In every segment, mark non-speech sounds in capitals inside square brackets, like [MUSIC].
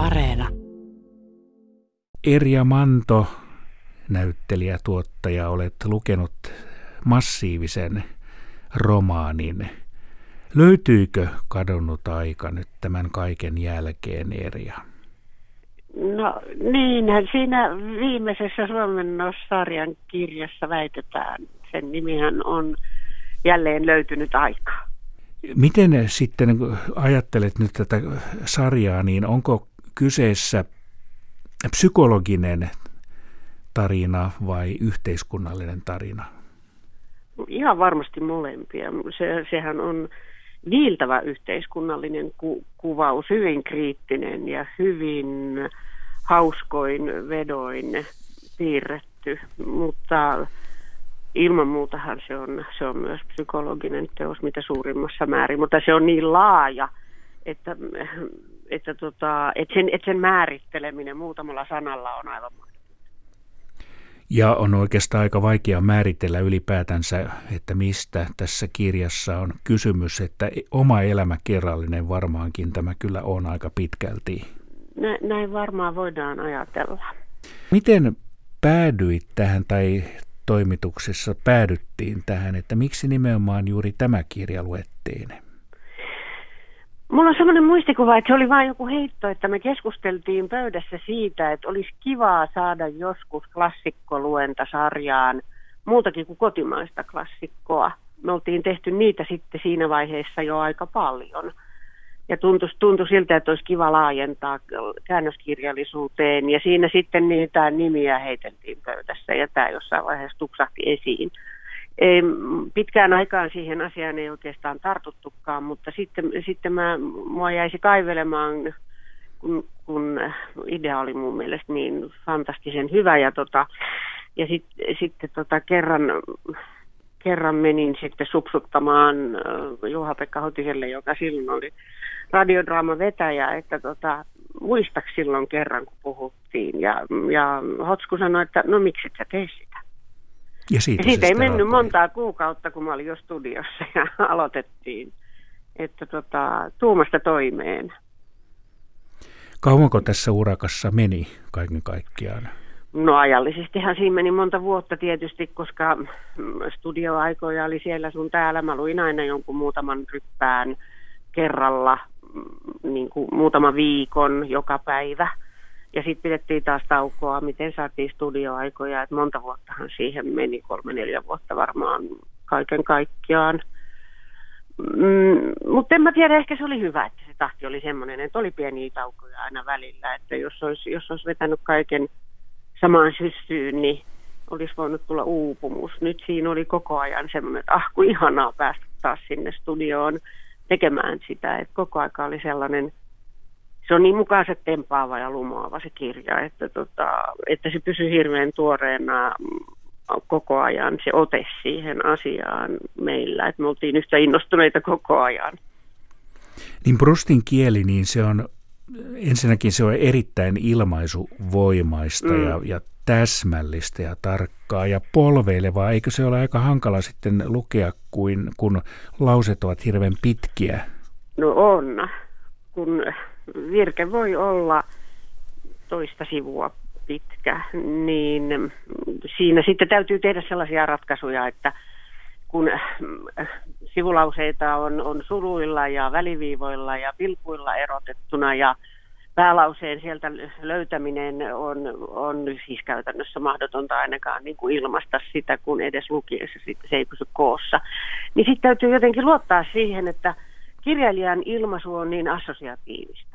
Areena. Erja Manto, näyttelijä, tuottaja, olet lukenut massiivisen romaanin. Löytyykö kadonnut aika nyt tämän kaiken jälkeen, Erja? No niinhän siinä viimeisessä Suomennos-sarjan kirjassa väitetään. Sen nimihän on jälleen löytynyt aika. Miten sitten ajattelet nyt tätä sarjaa, niin onko kyseessä psykologinen tarina vai yhteiskunnallinen tarina? Ihan varmasti molempia. Se, sehän on viiltävä yhteiskunnallinen ku, kuvaus, hyvin kriittinen ja hyvin hauskoin vedoin piirretty, mutta ilman muutahan se on, se on myös psykologinen teos mitä suurimmassa määrin, mutta se on niin laaja, että, että, tota, että, sen, että sen määritteleminen muutamalla sanalla on aivan ja on oikeastaan aika vaikea määritellä ylipäätänsä, että mistä tässä kirjassa on kysymys, että oma elämä kerrallinen varmaankin tämä kyllä on aika pitkälti. Näin varmaan voidaan ajatella. Miten päädyit tähän tai toimituksessa päädyttiin tähän, että miksi nimenomaan juuri tämä kirja luettiin? Mulla on semmoinen muistikuva, että se oli vain joku heitto, että me keskusteltiin pöydässä siitä, että olisi kivaa saada joskus klassikkoluentasarjaan muutakin kuin kotimaista klassikkoa. Me oltiin tehty niitä sitten siinä vaiheessa jo aika paljon. Ja tuntui, tuntui siltä, että olisi kiva laajentaa käännöskirjallisuuteen. Ja siinä sitten niitä nimiä heiteltiin pöydässä ja tämä jossain vaiheessa tuksahti esiin ei, pitkään aikaan siihen asiaan ei oikeastaan tartuttukaan, mutta sitten, sitten mä, mua jäisi kaivelemaan, kun, kun idea oli mun mielestä niin fantastisen hyvä. Ja, tota, ja sit, sitten tota kerran, kerran menin sitten supsuttamaan äh, Juha-Pekka Hotiselle, joka silloin oli radiodraama vetäjä, että tota, muistaks silloin kerran, kun puhuttiin. Ja, ja Hotsku sanoi, että no miksi et sä tee? Ja siitä, siitä ei mennyt alkoi. montaa kuukautta, kun mä olin jo studiossa ja [LAUGHS] aloitettiin. Että tota, tuumasta toimeen. Kauanko tässä urakassa meni kaiken kaikkiaan? No ajallisestihan siinä meni monta vuotta tietysti, koska studioaikoja oli siellä sun täällä. Mä luin aina jonkun muutaman ryppään kerralla, niin kuin muutama viikon joka päivä – ja sitten pidettiin taas taukoa, miten saatiin studioaikoja, että monta vuottahan siihen meni, kolme neljä vuotta varmaan kaiken kaikkiaan. Mm, mutta en mä tiedä, ehkä se oli hyvä, että se tahti oli semmoinen, että oli pieniä taukoja aina välillä, että jos olisi, jos olisi vetänyt kaiken samaan syssyyn, niin olisi voinut tulla uupumus. Nyt siinä oli koko ajan semmoinen, että ah, kuin ihanaa päästä taas sinne studioon tekemään sitä, että koko aika oli sellainen – se on niin mukaansa tempaava ja lumoava se kirja, että, tota, että se pysyy hirveän tuoreena koko ajan se ote siihen asiaan meillä, että me oltiin yhtä innostuneita koko ajan. Niin Brustin kieli, niin se on, ensinnäkin se on erittäin ilmaisuvoimaista mm. ja, ja täsmällistä ja tarkkaa ja polveilevaa. Eikö se ole aika hankala sitten lukea, kuin, kun lauset ovat hirveän pitkiä? No on, kun virke voi olla toista sivua pitkä, niin siinä sitten täytyy tehdä sellaisia ratkaisuja, että kun äh, sivulauseita on, on suruilla ja väliviivoilla ja pilkuilla erotettuna ja päälauseen sieltä löytäminen on, on siis käytännössä mahdotonta ainakaan niin kuin ilmaista sitä, kun edes lukiessa se ei pysy koossa. Niin sitten täytyy jotenkin luottaa siihen, että kirjailijan ilmaisu on niin assosiatiivista.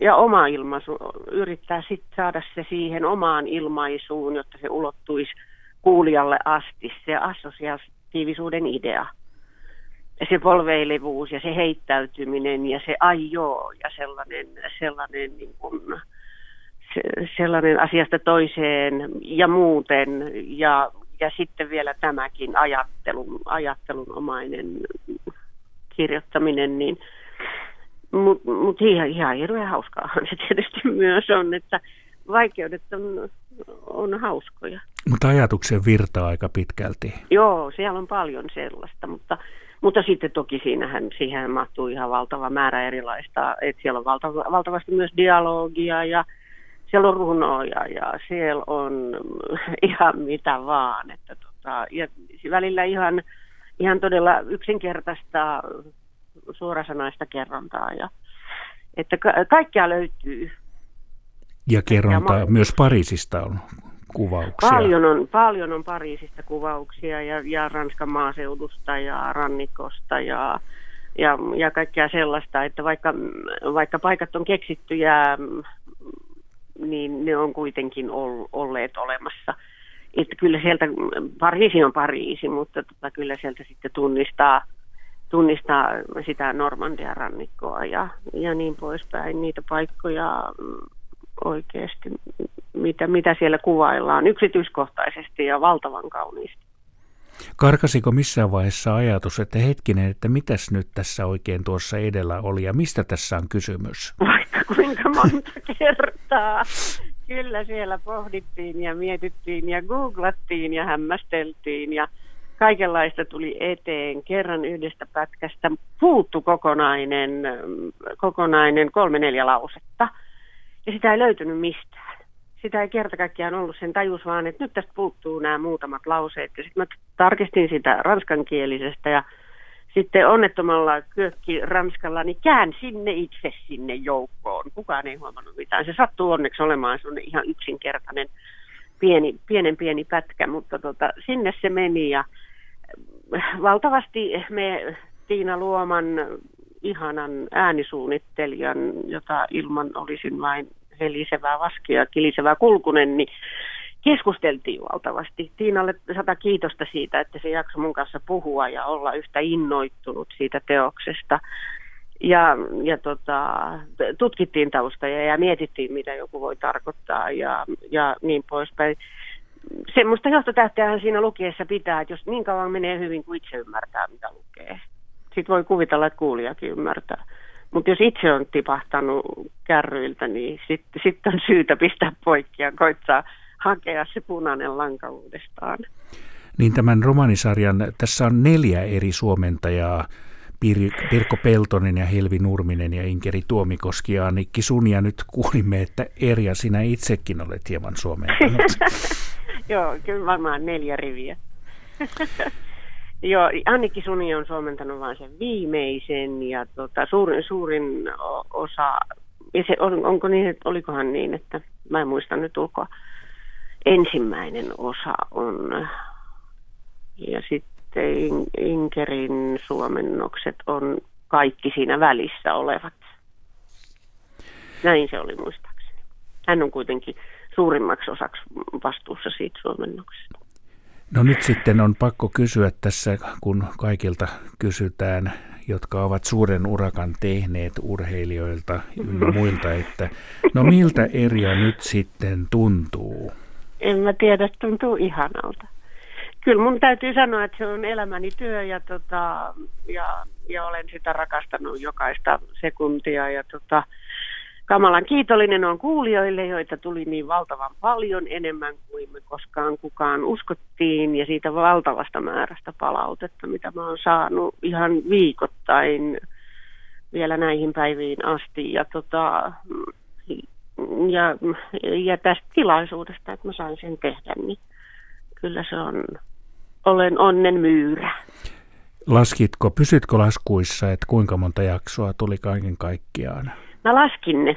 Ja oma ilmaisu, yrittää sitten saada se siihen omaan ilmaisuun, jotta se ulottuisi kuulijalle asti, se assosiatiivisuuden idea. Ja se polveilevuus ja se heittäytyminen ja se ajoo ja sellainen, sellainen, niin kuin, se, sellainen asiasta toiseen ja muuten. Ja, ja sitten vielä tämäkin ajattelun, ajattelunomainen kirjoittaminen, niin mutta mut ihan, ihan hirveän hauskaahan se tietysti [LAUGHS] myös on, että vaikeudet on, on hauskoja. Mutta ajatuksen virtaa aika pitkälti. Joo, siellä on paljon sellaista, mutta, Mutta sitten toki siinähän, siihen mahtuu ihan valtava määrä erilaista, että siellä on valtava, valtavasti myös dialogia ja siellä on runoja ja siellä on [LAUGHS] ihan mitä vaan. Että tota, ja välillä ihan, ihan todella yksinkertaista suorasanaista kerrontaa. Ja, että ka- kaikkea löytyy. Ja kerrontaa ja myös Pariisista on kuvauksia. Paljon on, paljon on Pariisista kuvauksia ja, ja Ranskan maaseudusta ja rannikosta ja, ja, ja kaikkea sellaista, että vaikka, vaikka paikat on keksitty ja niin ne on kuitenkin olleet olemassa. Että kyllä sieltä, Pariisi on Pariisi, mutta tota, kyllä sieltä sitten tunnistaa, tunnistaa sitä Normandian rannikkoa ja, ja niin poispäin, niitä paikkoja oikeasti, mitä, mitä siellä kuvaillaan yksityiskohtaisesti ja valtavan kauniisti. Karkasiko missään vaiheessa ajatus, että hetkinen, että mitäs nyt tässä oikein tuossa edellä oli ja mistä tässä on kysymys? [LAUGHS] Vaikka kuinka monta [LAUGHS] kertaa. Kyllä siellä pohdittiin ja mietittiin ja googlattiin ja hämmästeltiin ja kaikenlaista tuli eteen. Kerran yhdestä pätkästä puuttu kokonainen, kokonainen kolme neljä lausetta ja sitä ei löytynyt mistään sitä ei kerta kaikkiaan ollut sen tajus, vaan että nyt tästä puuttuu nämä muutamat lauseet. Ja sitten mä tarkistin sitä ranskankielisestä ja sitten onnettomalla kyökki ranskalla, niin kään sinne itse sinne joukkoon. Kukaan ei huomannut mitään. Se sattuu onneksi olemaan sellainen ihan yksinkertainen pieni, pienen pieni pätkä, mutta tota, sinne se meni ja valtavasti me Tiina Luoman ihanan äänisuunnittelijan, jota ilman olisin vain helisevää vaskia, kilisevää kulkunen, niin keskusteltiin valtavasti. Tiinalle sata kiitosta siitä, että se jaksoi mun kanssa puhua ja olla yhtä innoittunut siitä teoksesta. Ja, ja tota, tutkittiin taustoja ja mietittiin, mitä joku voi tarkoittaa ja, ja niin poispäin. Semmoista johtotähteähän siinä lukiessa pitää, että jos niin kauan menee hyvin kuin itse ymmärtää, mitä lukee. Sitten voi kuvitella, että kuulijakin ymmärtää. Mutta jos itse on tipahtanut kärryiltä, niin sitten sit on syytä pistää poikki ja koittaa hakea se punainen lanka uudestaan. Niin tämän romanisarjan, tässä on neljä eri suomentajaa, Pir- Pirkko Peltonen ja Helvi Nurminen ja Inkeri Tuomikoski ja Annikki Sunia. Nyt kuulimme, että Erja, sinä itsekin olet hieman suomentanut. [LAUGHS] [LAUGHS] Joo, kyllä varmaan neljä riviä. [LAUGHS] Joo, Annikki Suni on suomentanut vain sen viimeisen ja tota, suurin, suurin osa, ja se, on, onko niin, että olikohan niin, että mä en muista nyt ulkoa, ensimmäinen osa on, ja sitten Inkerin suomennokset on kaikki siinä välissä olevat. Näin se oli muistaakseni. Hän on kuitenkin suurimmaksi osaksi vastuussa siitä suomennoksesta. No nyt sitten on pakko kysyä tässä, kun kaikilta kysytään, jotka ovat suuren urakan tehneet urheilijoilta ynnä muilta, että no miltä Erja nyt sitten tuntuu? En mä tiedä, tuntuu ihanalta. Kyllä mun täytyy sanoa, että se on elämäni työ ja, tota, ja, ja olen sitä rakastanut jokaista sekuntia ja tota, kamalan kiitollinen on kuulijoille, joita tuli niin valtavan paljon enemmän kuin me koskaan kukaan uskottiin ja siitä valtavasta määrästä palautetta, mitä mä oon saanut ihan viikoittain vielä näihin päiviin asti. Ja, tota, ja, ja tästä tilaisuudesta, että mä sain sen tehdä, niin kyllä se on, olen onnen myyrä. Laskitko, pysytkö laskuissa, että kuinka monta jaksoa tuli kaiken kaikkiaan? Mä laskin ne.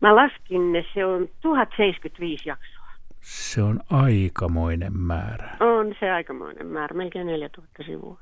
Mä laskin ne, se on 1075 jaksoa. Se on aikamoinen määrä. On se aikamoinen määrä, melkein 4000 sivua.